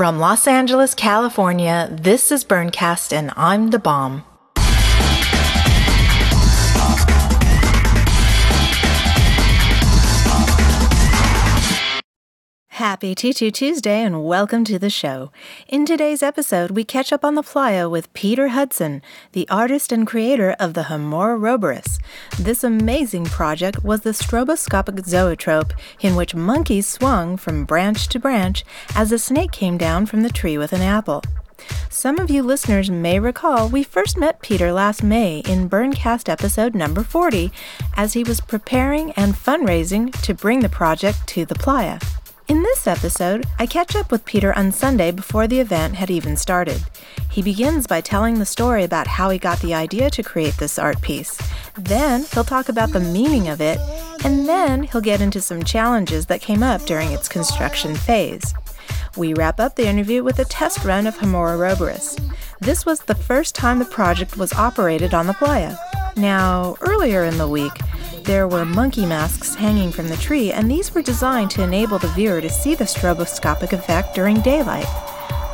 From Los Angeles, California, this is Burncast and I'm the bomb. Happy Tutu Tuesday and welcome to the show. In today's episode, we catch up on the playa with Peter Hudson, the artist and creator of the Homouroboros. This amazing project was the stroboscopic zoetrope in which monkeys swung from branch to branch as a snake came down from the tree with an apple. Some of you listeners may recall we first met Peter last May in Burncast episode number 40 as he was preparing and fundraising to bring the project to the playa. In this episode, I catch up with Peter on Sunday before the event had even started. He begins by telling the story about how he got the idea to create this art piece. Then he'll talk about the meaning of it, and then he'll get into some challenges that came up during its construction phase. We wrap up the interview with a test run of Homouroboros. This was the first time the project was operated on the playa. Now, earlier in the week, there were monkey masks hanging from the tree, and these were designed to enable the viewer to see the stroboscopic effect during daylight.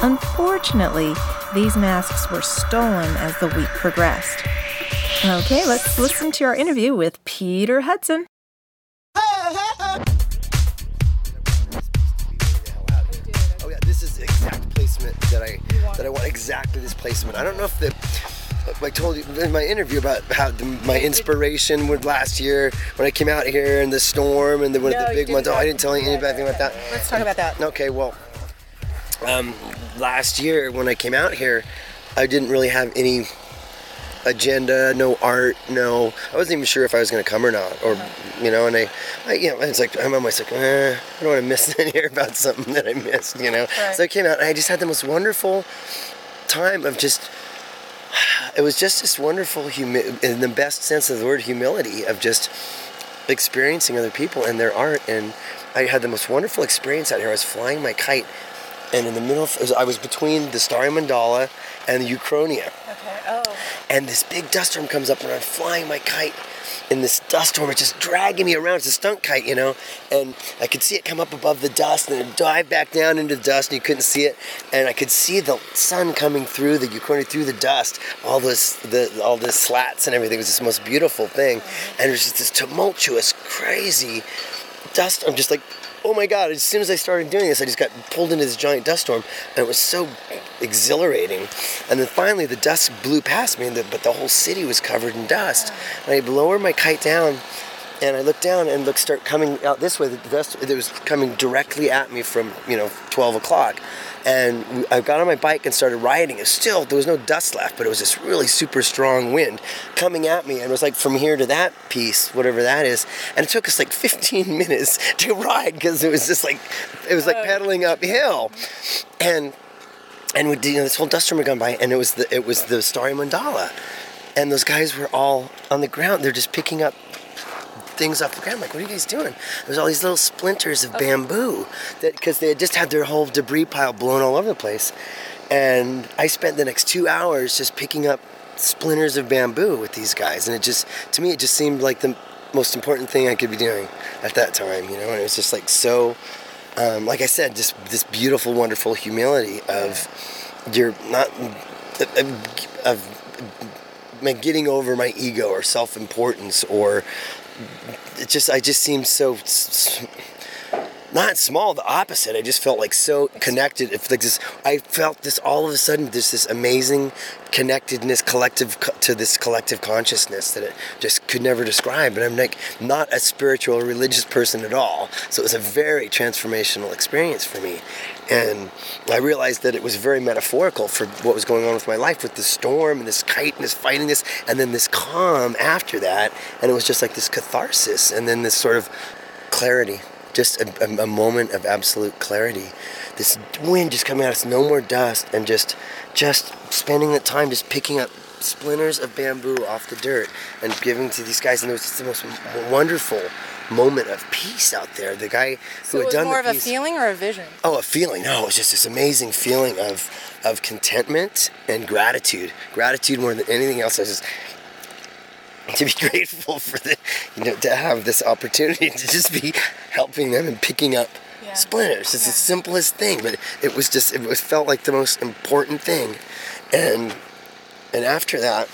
Unfortunately, these masks were stolen as the week progressed. Okay, let's listen to our interview with Peter Hudson. Oh yeah, this is exact placement that I that I want exactly this placement. I don't know if the I told you in my interview about how the, my inspiration was last year when I came out here and the storm and the, no, the big ones. Oh, I didn't tell you anything about that. Let's talk about that. Okay, well, um, last year when I came out here, I didn't really have any agenda, no art, no. I wasn't even sure if I was going to come or not, or you know. And I, I you know, it's like I'm almost like, eh, I don't want to miss and here about something that I missed, you know. Right. So I came out and I just had the most wonderful time of just it was just this wonderful, humi- in the best sense of the word, humility of just experiencing other people and their art. And I had the most wonderful experience out here. I was flying my kite, and in the middle, of, I was between the Starry Mandala and the Uchronia. Okay. Oh. And this big dust storm comes up, and I'm flying my kite in this dust storm. It's just dragging me around. It's a stunt kite, you know. And I could see it come up above the dust and then dive back down into the dust, and you couldn't see it. And I could see the sun coming through the Uchronia through the dust, all this, the, all the slats and everything. It was this most beautiful thing. And it was just this tumultuous, crazy dust. I'm just like oh my god, as soon as I started doing this, I just got pulled into this giant dust storm, and it was so exhilarating. And then finally, the dust blew past me, the, but the whole city was covered in dust. And I lowered my kite down, and I looked down and look start coming out this way. The dust it was coming directly at me from you know 12 o'clock, and I got on my bike and started riding. It still there was no dust left, but it was this really super strong wind coming at me, and it was like from here to that piece, whatever that is, and it took us like 15 minutes to ride because it was just like it was like pedaling uphill, and and we, you know, this whole dust storm had gone by, and it was the it was the starry mandala, and those guys were all on the ground. They're just picking up things off the ground. I'm like, what are you guys doing? There's all these little splinters of bamboo that because they had just had their whole debris pile blown all over the place. And I spent the next two hours just picking up splinters of bamboo with these guys, and it just to me it just seemed like the most important thing I could be doing at that time, you know. And it was just like so, um, like I said, just this beautiful, wonderful humility of you're not of, of getting over my ego or self-importance or it just I just seemed so not small, the opposite. I just felt like so connected. If like this, I felt this all of a sudden. There's this amazing connectedness, collective to this collective consciousness that it just could never describe. And I'm like not a spiritual, religious person at all. So it was a very transformational experience for me. And I realized that it was very metaphorical for what was going on with my life, with the storm and this kite and this fighting this, and then this calm after that. And it was just like this catharsis, and then this sort of clarity just a, a, moment of absolute clarity. This wind just coming out, it's no more dust, and just just spending the time just picking up splinters of bamboo off the dirt and giving to these guys, and it was just the most wonderful moment of peace out there. The guy so who had done more of piece, a feeling or a vision? Oh, a feeling. No, it was just this amazing feeling of of contentment and gratitude. Gratitude more than anything else. I just to be grateful for the you know to have this opportunity to just be helping them and picking up yeah. splinters. It's the simplest thing, but it was just it was felt like the most important thing, and and after that,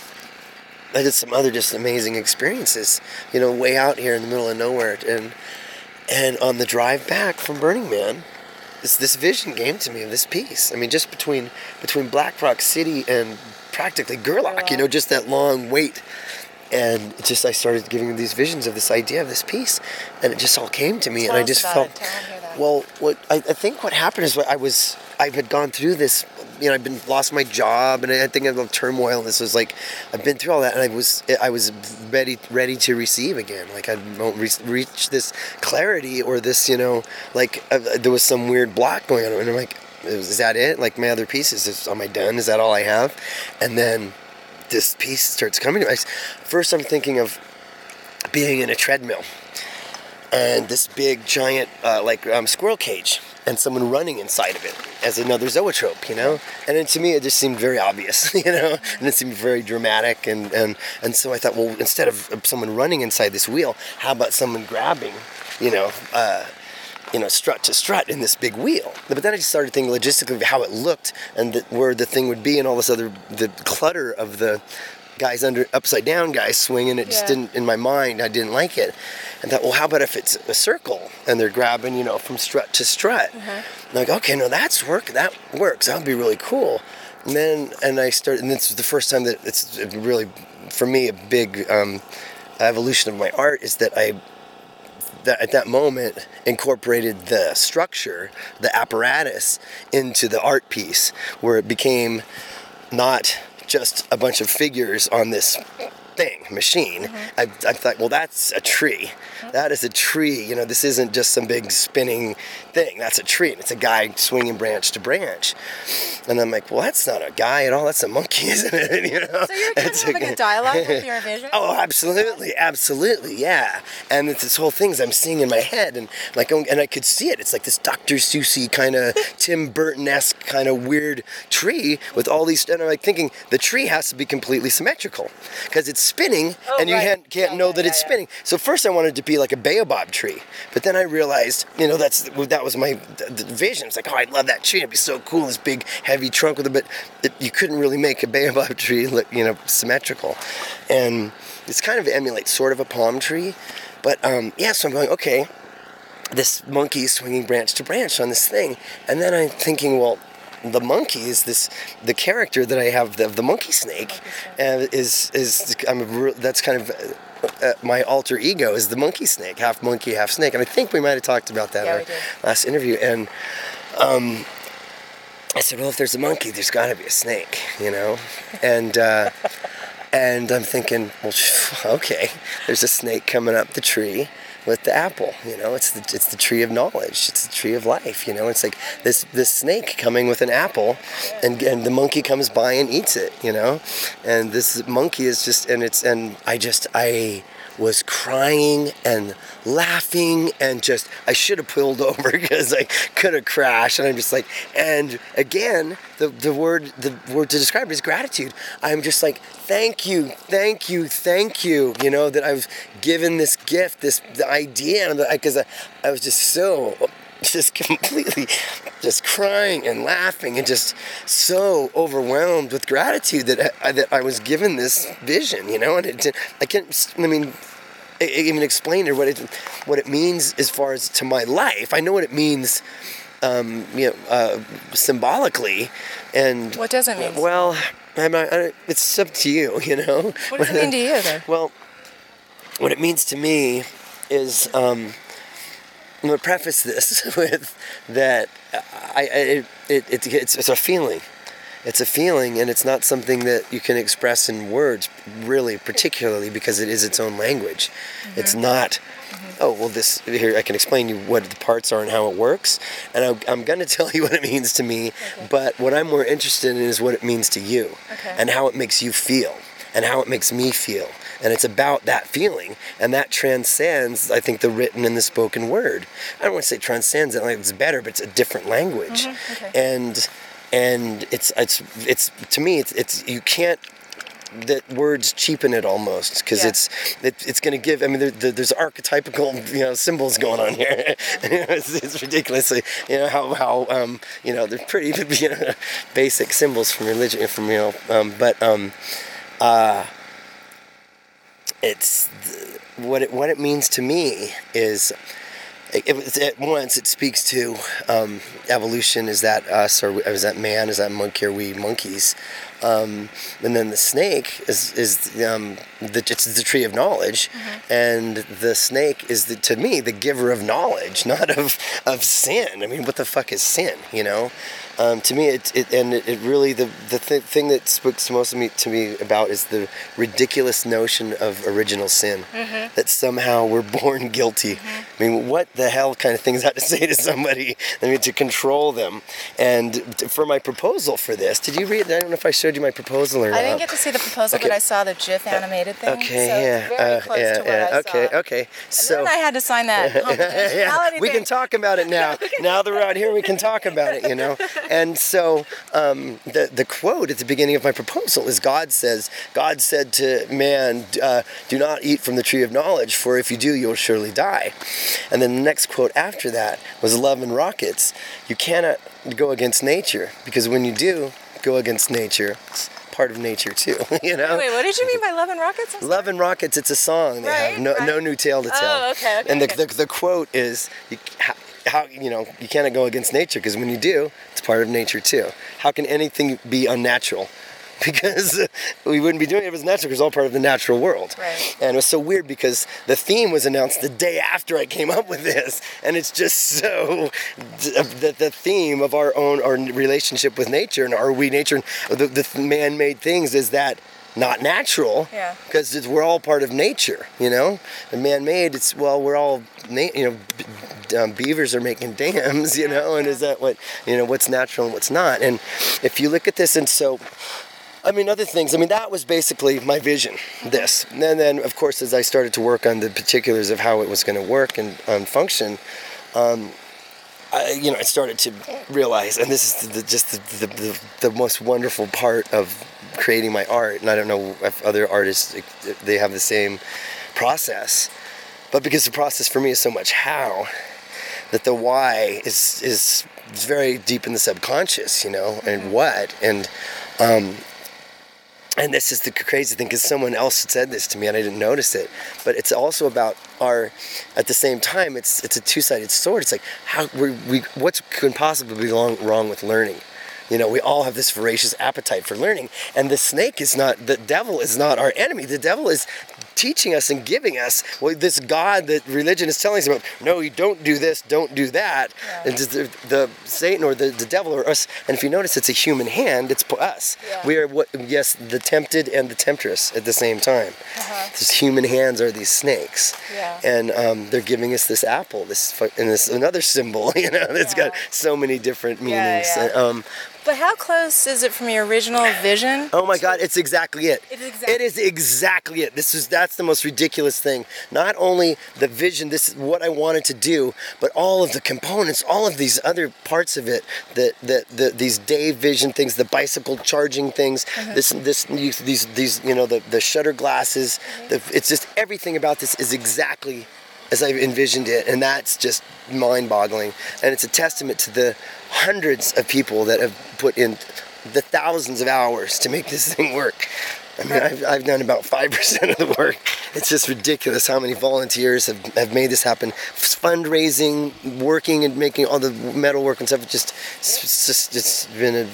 I did some other just amazing experiences. You know, way out here in the middle of nowhere, and and on the drive back from Burning Man, this this vision came to me of this piece. I mean, just between between Black Rock City and practically Gerlach, you know, just that long wait. And it just I started giving these visions of this idea of this piece, and it just all came to me, Tell and I just felt. it. Tell 'em hear that. Well, what I, I think what happened is what I was I had gone through this. You know, I've been lost my job, and I think of turmoil. And this was like, I've been through all that, and I was I was ready ready to receive again. Like I'd re- reached this clarity, or this you know, like uh, there was some weird block going on, and I'm like, is is that it? Like my other pieces, is, am I done? Is that all I have? And then this piece starts coming to me. First, I'm thinking of being in a treadmill and this big giant uh, like um, squirrel cage and someone running inside of it as another zoetrope you know and to me it just seemed very obvious you know and it seemed very dramatic and and and so i thought well instead of of someone running inside this wheel how about someone grabbing you know uh, you know, strut to strut in this big wheel. But then I just started thinking logistically of how it looked and the, where the thing would be and all this other, the clutter of the guys under, upside down guys swinging. It just didn't, in my mind, I didn't like it. And thought, well, how about if it's a circle and they're grabbing, you know, from strut to strut? I'm like, okay, no, that's work. That works. That would be really cool. And then, and I started, and this is the first time that it's really, for me, a big um, evolution of my art is that I that at that moment incorporated the structure, the apparatus into the art piece, where it became not just a bunch of figures on this thing, machine. Mm-hmm. I, I thought, well, that's a tree. Mm-hmm. That is a tree. You know, this isn't just some big spinning thing. That's a tree, and it's a guy swinging branch to branch. And I'm like, well, that's not a guy at all. That's a monkey, isn't it? You know? So you're kind of It's having a dialogue with your vision? Oh, absolutely, absolutely, yeah. And it's this whole things I'm seeing in my head, and like, and I could see it. It's like this Dr. Seussy kind of Tim Burton-esque kind of weird tree with all these. And I'm like thinking the tree has to be completely symmetrical because it's spinning, Oh, and you right. can't, can't Yeah, know yeah, that yeah, it's spinning. So first I wanted to be like a baobab tree, but then I realized, you know, that's that was my vision. It's like, oh, I love that tree. It'd be so cool, this big heavy trunk with it, but it, you couldn't really make a baobab tree look, you know, symmetrical, and it's kind of emulates sort of a palm tree, but um, yeah. So I'm going, okay, this monkey is swinging branch to branch on this thing, and then I'm thinking, well, the monkey is this the character that I have the, the monkey snake, uh, is is I'm a, that's kind of. Uh, my alter ego is the monkey snake, half monkey, half snake, and I think we might have talked about that Yeah, in our last interview. And um, I said, well, if there's a monkey, there's got to be a snake, you know, and uh, and I'm thinking, well, okay, there's a snake coming up the tree with the apple, you know, it's the it's the tree of knowledge, it's the tree of life, you know, it's like this this snake coming with an apple, and and the monkey comes by and eats it, you know, and this monkey is just and it's and I just I was crying and laughing and just I should have pulled over because I could have crashed. And I'm just like and again the, the word the word to describe it is gratitude. I'm just like thank you thank you thank you you know that I've given this gift this the idea because I, I was just so just completely just crying and laughing and just so overwhelmed with gratitude that I, that I was given this vision, you know, and it, I can't, I mean, I- I even explain to what it, what it means as far as to my life. I know what it means, um, you know, uh, symbolically, and What does it mean? Well, I'm I, it's up to you, you know. What does it mean to you, then? Well, what it means to me is um, I'm going to preface this with that I, I it, it, it, it's, it's a feeling. It's a feeling, and it's not something that you can express in words, really, particularly because it is its own language. It's mm-hmm. not, mm-hmm. oh, well, this, here, I can explain you what the parts are and how it works, and I'm, I'm going to tell you what it means to me, but what I'm more interested in is what it means to you, Okay. and how it makes you feel, and how it makes me feel. And it's about that feeling, and that transcends, I think, the written and the spoken word. I don't want to say transcends it, like it's better, but it's a different language. okay. And and it's it's it's to me, it's it's you can't that words cheapen it almost because Yeah. it's it, it's going to give. I mean, there, there, there's archetypical you know symbols going on here. it's, it's ridiculously you know how how um, you know they're pretty you know, basic symbols from religion from you know um, but um, uh, it's what it what it means to me is it, it, at once it speaks to um, evolution. Is that us or is that man? Is that monkey? Are we monkeys? Um, and then the snake is is um, the, it's the tree of knowledge. And the snake is the, to me the giver of knowledge not of of sin. I mean what the fuck is sin you know um, to me it, it and it, it really the the th- thing that speaks most to me to me about is the ridiculous notion of original sin that somehow we're born guilty I mean what the hell kind of things I have to say to somebody I mean to control them and t- for my proposal for this did you read I don't know if I showed you my proposal or not I didn't get to see the proposal, Okay. but I saw the GIF animated thing. okay so yeah uh, yeah yeah I okay saw. okay And so I had to sign that yeah, we thing. can talk about it now. now that we're out here, we can talk about it, you know. And so um, the the quote at the beginning of my proposal is God says, God said to man, uh, "Do not eat from the tree of knowledge, for if you do, you'll surely die." And then the next quote after that was Love and Rockets. You cannot go against nature because when you do go against nature, it's part of nature too, you know. Wait, what did you mean by Love and Rockets? I'm sorry. Love and Rockets, it's a song they Right, have. No, no new tale to tell. Oh, okay, okay, and the, okay. the, the quote is, you, how, you know, you cannot go against nature because when you do, it's part of nature too. How can anything be unnatural? Because we wouldn't be doing it if it was natural because it's all part of the natural world. Right. And it was so weird because the theme was announced the day after I came up with this. And it's just so, uh, the, the theme of our own, our relationship with nature and are we nature, and the, the man-made things is that not natural Yeah. because we're all part of nature, you know. And man-made, it's well, we're all, na- you know, b- um, beavers are making dams, you know. And is that what, you know, what's natural and what's not? And if you look at this, and so, I mean, other things. I mean, that was basically my vision. This, and then, of course, as I started to work on the particulars of how it was going to work and um, function. Um, I, you know, I started to realize, and this is the, just the, the, the, the most wonderful part of creating my art. And I don't know if other artists they have the same process, but because the process for me is so much how, that the why is is, very deep in the subconscious, you know, and what and. Um, and this is the crazy thing because someone else said this to me and I didn't notice it. But it's also about our, at the same time, it's it's a two-sided sword. It's like how we, we what could possibly be wrong, wrong with learning? You know, we all have this voracious appetite for learning, and the snake is not the devil is not our enemy. The devil is teaching us and giving us well, this God that religion is telling us about. No, you don't do this, don't do that. Yeah. And the, the Satan or the, the devil or us. And if you notice, it's a human hand. It's us. Yeah. We are what? Yes, the tempted and the temptress at the same time. Uh-huh. These human hands are these snakes, Yeah. and um, they're giving us this apple, this and this another symbol. You know, that's got so many different Yeah, meanings. yeah. Um, But how close is it from your original vision? Oh my God, it's exactly it. It is exactly- It is exactly it. This is that's the most ridiculous thing. Not only the vision, this is what I wanted to do, but all of the components, all of these other parts of it, the the, the these day vision things, the bicycle charging things, mm-hmm. this this these these these you know the the shutter glasses, mm-hmm. the, it's just everything about this is exactly as I've envisioned it, and that's just mind-boggling. And it's a testament to the hundreds of people that have put in the thousands of hours to make this thing work. I mean, I've, I've done about 5% of the work. It's just ridiculous how many volunteers have, have made this happen. Fundraising, working and making all the metal work and stuff. It just, it's just, it's been a,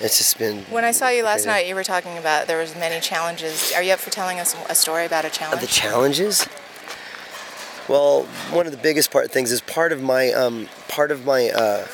it's just been When I saw you last night, you were talking about there was many challenges. Are you up for telling us a story about a challenge? the challenges? Well, one of the biggest part things is part of my um, part of my uh,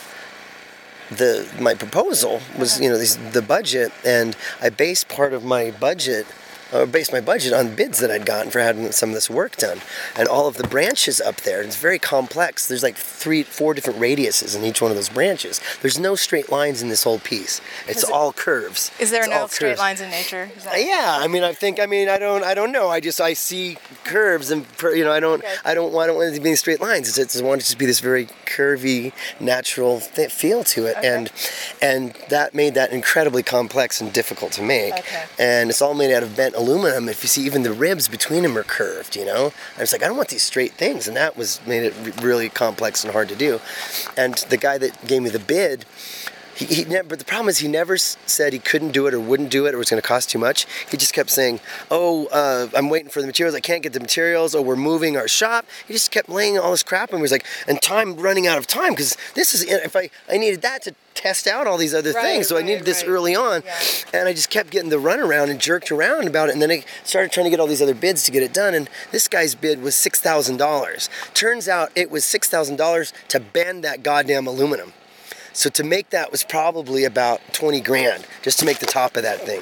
the my proposal was you know these, the budget, and I based part of my budget uh, based my budget on bids that I'd gotten for having some of this work done, and all of the branches up there. It's very complex. There's like three, four different radiuses in each one of those branches. There's no straight lines in this whole piece. It's it- all curves. Is there It's no straight curves. lines in nature? Yeah, I mean, I think, I mean, I don't, I don't know. I just, I see curves, and you know, I don't, Okay. I don't, I don't want it to be straight lines. It's, it's, I want it to be this very curvy, natural th- feel to it, Okay. and, and that made that incredibly complex and difficult to make. Okay. And it's all made out of bent aluminum. If you see, even the ribs between them are curved. You know, I was like, I don't want these straight things, and that was made it really complex and hard to do. And the guy that gave me the bid. He, he never, but the problem is he never said he couldn't do it or wouldn't do it or it was going to cost too much. He just kept saying, "Oh, uh, I'm waiting for the materials. I can't get the materials. Oh, we're moving our shop." He just kept laying all this crap and was like, "And time running out of time because this is if I I needed that to test out all these other Right, things, so I needed this right. early on." Yeah. And I just kept getting the runaround and jerked around about it, and then I started trying to get all these other bids to get it done. And this guy's bid was six thousand dollars. Turns out it was six thousand dollars to bend that goddamn aluminum. So to make that was probably about 20 grand just to make the top of that thing.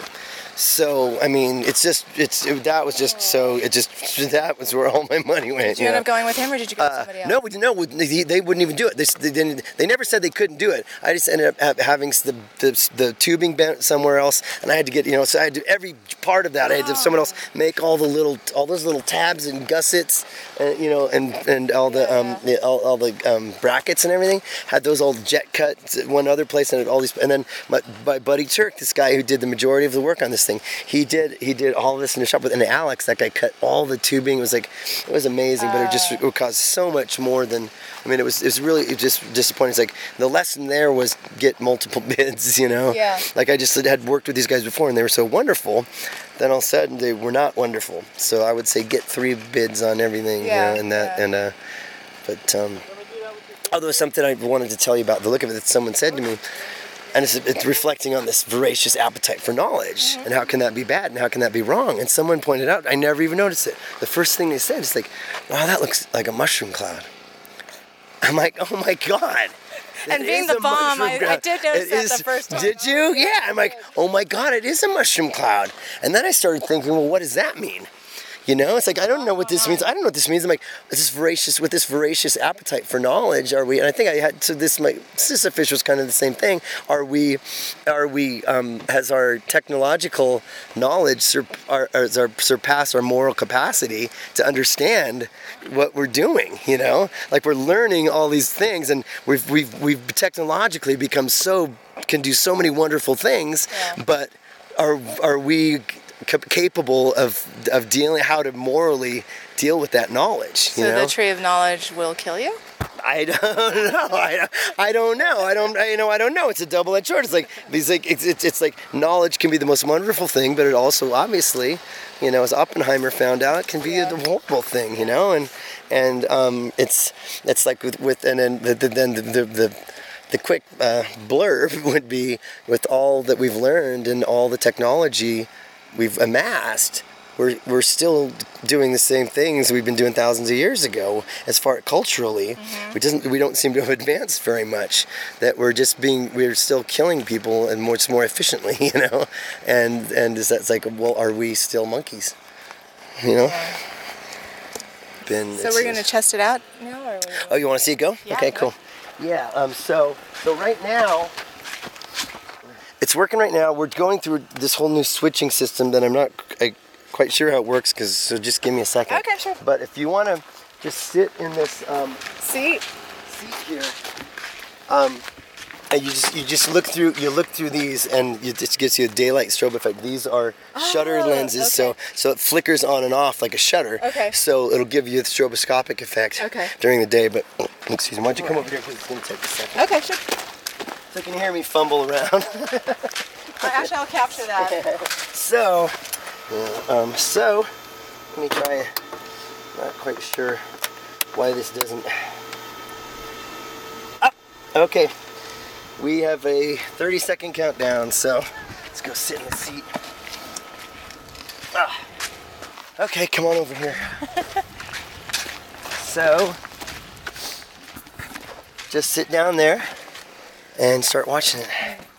So I mean, it's just it's it, that was just so it just that was where all my money went. Did you end up going with him, or did you go with Uh, somebody else? no, we no, they, they wouldn't even do it. They, they didn't. They never said they couldn't do it. I just ended up having the, the the tubing bent somewhere else, and I had to get you know. So I had to every part of that. I had to have someone else make all the little all those little tabs and gussets, and you know, and and all the um the, all, all the um, brackets and everything. Had those old jet cuts at one other place, and all these. And then my, my buddy Turk, this guy who did the majority of the work on this thing, he did he did all this in the shop with. And Alex, that guy cut all the tubing. It was like it was amazing, but it just it would cost so much more than. I mean, it was it was really it just disappointing. It's like the lesson there was get multiple bids. You know, Yeah. like I just had worked with these guys before, and they were so wonderful. Then all of a sudden they were not wonderful. So I would say get three bids on everything. Yeah, You know, and that yeah. and uh, but um, although something I wanted to tell you about the look of it that someone said to me, and it's, it's reflecting on this voracious appetite for knowledge mm-hmm. and how can that be bad and how can that be wrong and someone pointed out i never even noticed it the first thing they said is like wow that looks like a mushroom cloud i'm like oh my god And it being the bomb, I- I did notice It that is- the first time. Did you? Yeah. I'm like, oh my God, it is a mushroom cloud. And then I started thinking, well, what does that mean? You know, it's like I don't know what this means. I don't know what this means. I'm like, is this voracious with this voracious appetite for knowledge? Are we? And I think I had so this. My sisyphus was kind of the same thing. Are we? Are we? Um, has our technological knowledge sur- our, our surpassed our moral capacity to understand what we're doing? You know, like we're learning all these things, and we've we've we've technologically become so can do so many wonderful things, Yeah. but are are we capable of of dealing how to morally deal with that knowledge So know? the tree of knowledge will kill you. i don't know. I, I don't know. I don't I, you know i don't know. It's a double-edged sword. It's like these like it's, it's, it's like knowledge can be the most wonderful thing but it also obviously you know as oppenheimer found out it can be a horrible thing you know? And and um, it's it's like with, with and then the, the, then the, the, the the quick uh, blurb would be with all that we've learned and all the technology we've amassed, we're, we're still doing the same things we've been doing thousands of years ago as far culturally. We doesn't we don't seem to have advanced very much. That we're just being we're still killing people and much more efficiently, you know. And and is that's like well, are we still monkeys? You know. Been, So we're gonna just- test it out now, or we- Oh, you want to see it go? Yeah, okay, cool. Yeah. Um. So so right now, it's working right now. We're going through this whole new switching system that I'm not I, quite sure how it works. Cause so just give me a second. Okay, sure. But if you want to just sit in this um, see. seat here, um, and you just you just look through you look through these and it just gives you a daylight strobe effect. These are shutter Oh, lenses, so okay. so it flickers on and off like a shutter. Okay. So it'll give you the stroboscopic effect Okay. during the day. But excuse me, why don't you come over here because it's gonna take a second. Okay, sure. So you can hear me fumble around. Actually, I'll capture that. so, um, so let me try. Not quite sure why this doesn't. Ah, okay. We have a 30 second countdown, so let's go sit in the seat. Ah. Okay, come on over here. so, just sit down there and start watching it.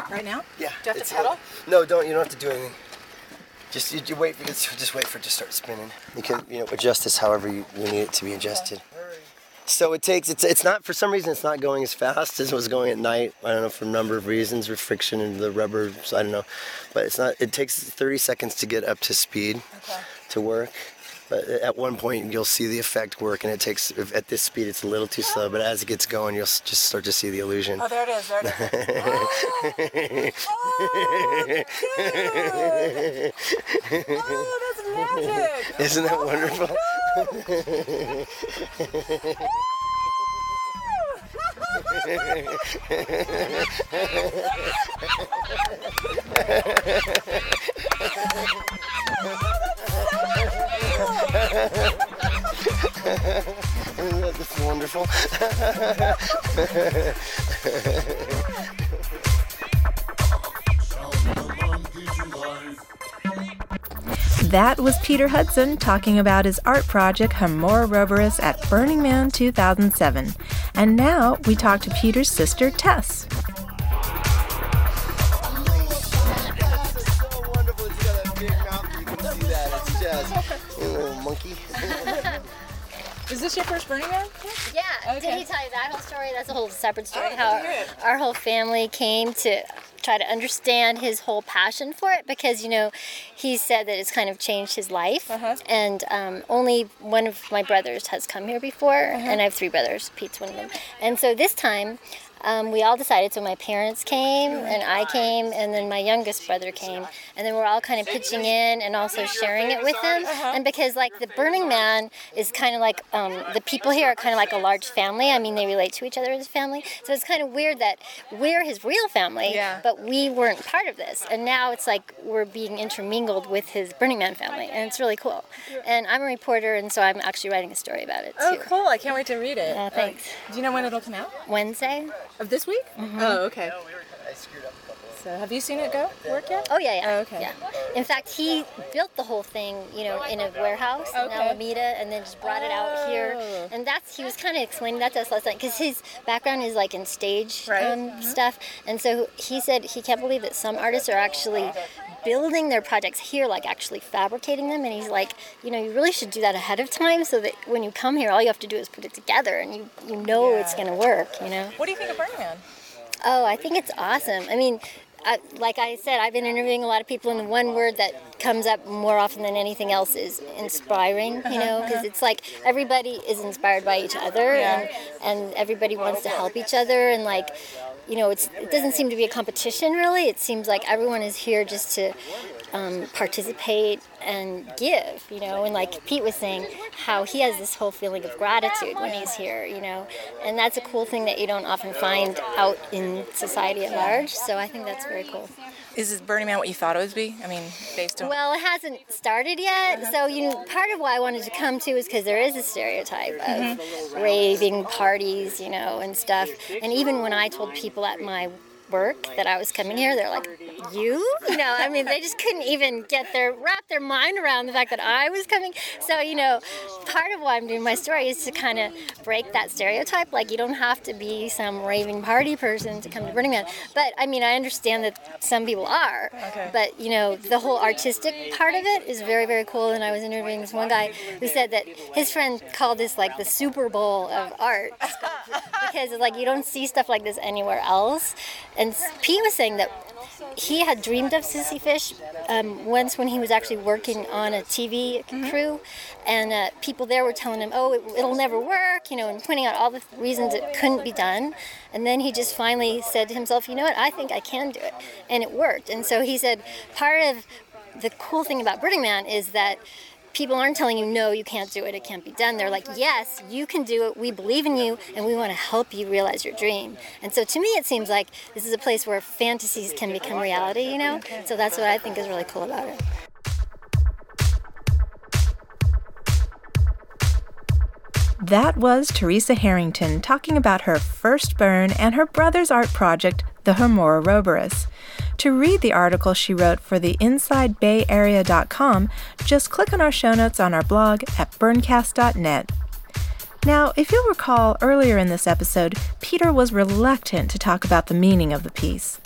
Right now? Yeah. Do you have to pedal? No, don't. You don't have to do anything. Just you, you wait for. Just wait for it to start spinning. You can you know adjust this however you, you need it to be adjusted. So it takes it's it's not for some reason it's not going as fast as it was going at night. I don't know for a number of reasons, with friction and the rubber. So I don't know, but it's not. It takes 30 seconds to get up to speed okay. to work. But at one point you'll see the effect work, and it takes at this speed it's a little too slow. But as it gets going, you'll just start to see the illusion. Oh, there it is. There it is. oh, oh, that's magic. Isn't that wonderful? Isn't that just wonderful? That was Peter Hudson talking about his art project Homouroboros at Burning Man 2007. And now we talk to Peter's sister Tess. Okay. Did he tell you that whole story? That's a whole separate story. Oh, how let me hear it. our whole family came to try to understand his whole passion for it because you know he said that it's kind of changed his life Uh-huh. and um, only one of my brothers has come here before Uh-huh. and i have three brothers pete's one of them and so this time um, we all decided so my parents came and i came and then my youngest brother came and then we're all kind of pitching in and also sharing it with them. Uh-huh. and because like the burning man is kind of like um, the people here are kind of like a large family i mean they relate to each other as a family so it's kind of weird that we're his real family Yeah. but we weren't part of this and now it's like we're being intermingled with his burning man family and it's really cool and i'm a reporter and so i'm actually writing a story about it Oh, cool. I can't wait to read it. Yeah, thanks. Uh, do you know when it'll come out? wednesday Of this week? Oh, okay. I screwed up a couple. So have you seen it go work yet? Oh yeah, yeah. Oh, okay. Yeah. In fact, he built the whole thing, you know, in a warehouse in Alameda, and then just brought it out here. Oh. And that's he was kind of explaining that to us last night because his background is like in stage Right. um, Mhm. stuff, and so he said he can't believe that some artists are actually building their projects here, like actually fabricating them. And he's like, you know, you really should do that ahead of time so that when you come here, all you have to do is put it together, and you you know it's going to work. You know. What do you think of Burning Man? Oh, I think it's awesome. I mean, I, like I said, I've been interviewing a lot of people, and the one word that comes up more often than anything else is inspiring. You know, uh-huh. because it's like everybody is inspired by each other, and and everybody wants to help each other, and like, you know, it doesn't seem to be a competition really. It seems like everyone is here just to um, participate and give, you know, and like Pete was saying, how he has this whole feeling of gratitude when he's here, you know, and that's a cool thing that you don't often find out in society at large. So I think that's very cool. Is this Burning Man what you thought it would be? I mean, based on. Well, it hasn't started yet, so you know, part of why I wanted to come too is because there is a stereotype of mm-hmm. raving parties, you know, and stuff. And even when I told people at my work that I was coming here, they're like, "You?" You know, I mean, they just couldn't even get their wrap their mind around the fact that I was coming. So you know, part of why I'm doing my story is to kind of break that stereotype. Like, you don't have to be some raving party person to come to Burning Man. But I mean, I understand that some people are. Okay. But you know, the whole artistic part of it is very, very cool. And I was interviewing this one guy who said that his friend called this like the Super Bowl of art because it's like you don't see stuff like this anywhere else. And Pete was saying that he had dreamed of Sisyphus um, once when he was actually working on a TV crew, and uh, people there were telling him, "Oh, it, it'll never work," you know, and pointing out all the reasons it couldn't be done. And then he just finally said to himself, "You know what? I think I can do it," and it worked. And so he said, part of the cool thing about Burning Man is that people aren't telling you no you can't do it. It can't be done. They're like yes you can do it. We believe in you and we want to help you realize your dream. And so to me it seems like this is a place where fantasies can become reality you know? So that's what i think is really cool about it. That was Teresa Harrington talking about her first burn and her brother's art project, the Homouroboros. To read the article she wrote for the InsideBayArea.com, just click on our show notes on our blog at burncast.net. Now, if you'll recall earlier in this episode, Peter was reluctant to talk about the meaning of the piece.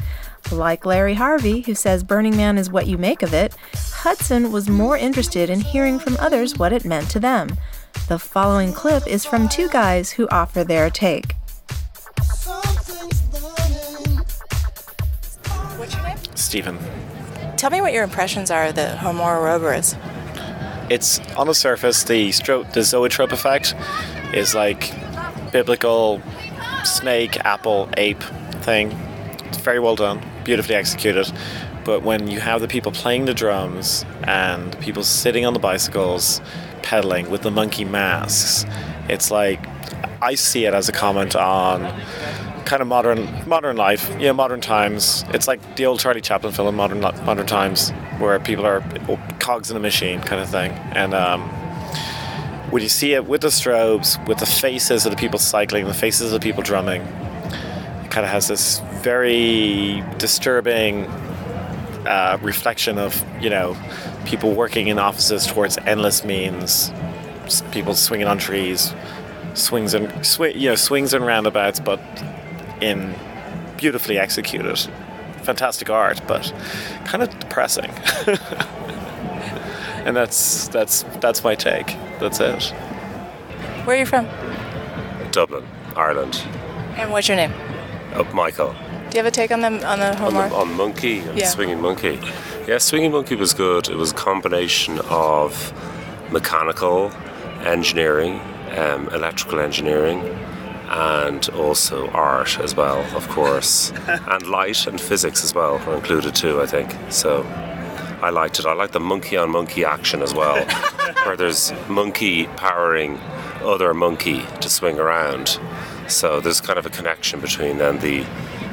Like Larry Harvey, who says Burning Man is what you make of it, Hudson was more interested in hearing from others what it meant to them. The following clip is from two guys who offer their take. Stephen. Tell me what your impressions are of the Homouroboros. It's on the surface, the, stro- the zoetrope effect is like biblical snake, apple, ape thing. It's very well done, beautifully executed. But when you have the people playing the drums and people sitting on the bicycles, pedaling with the monkey masks, it's like I see it as a comment on kind of modern modern life, yeah, modern times. It's like the old Charlie Chaplin film, modern modern times, where people are cogs in a machine, kind of thing. And um, when you see it with the strobes, with the faces of the people cycling, the faces of the people drumming, it kind of has this very disturbing uh, reflection of you know people working in offices towards endless means, people swinging on trees, swings and sw- you know swings and roundabouts, but in beautifully executed, fantastic art, but kind of depressing. and that's that's that's my take. That's it. Where are you from? Dublin, Ireland. And what's your name? Oh, Michael. Do you have a take on the on the On, the, on Monkey, on Yeah. Swinging Monkey. Yeah, Swinging Monkey was good. It was a combination of mechanical engineering, um, electrical engineering, and also art as well, of course. and light and physics as well were included too, I think. So I liked it. I like the monkey on monkey action as well, where there's monkey powering other monkey to swing around. So there's kind of a connection between then the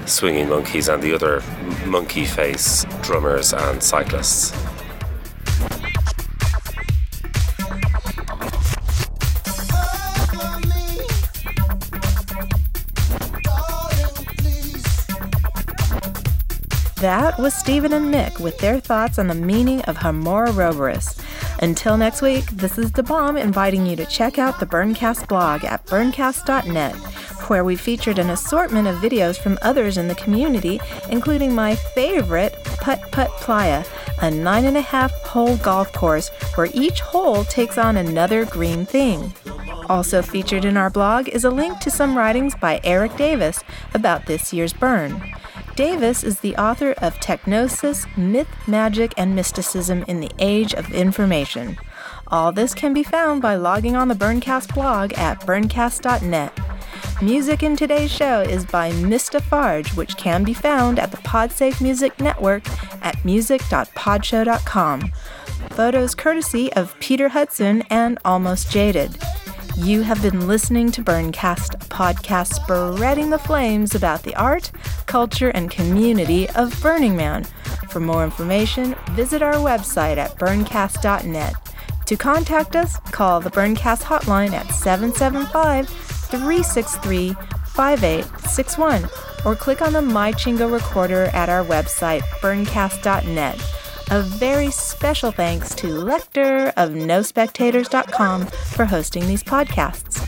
swinging monkeys and the other monkey face drummers and cyclists. That was Stephen and Mick with their thoughts on the meaning of Homouroboros. Until next week, this is the bomb inviting you to check out the Burncast blog at burncast.net, where we featured an assortment of videos from others in the community, including my favorite Putt Putt Playa, a nine and a half hole golf course where each hole takes on another green theme. Also featured in our blog is a link to some writings by Erik Davis about this year's burn. Davis is the author of TechGnosis Myth, Magic, and Mysticism in the Age of Information. All this can be found by logging on the Burncast blog at burncast.net. Music in today's show is by Mista Farge, which can be found at the Podsafe Music Network at music.podshow.com. Photos courtesy of Peter Hudson and Almost Jaded. You have been listening to Burncast, a podcast spreading the flames about the art, culture, and community of Burning Man. For more information, visit our website at burncast.net. To contact us, call the Burncast hotline at 775 363 5861 or click on the MyChingo recorder at our website, burncast.net. A very special thanks to Lecter of NoSpectators.com for hosting these podcasts.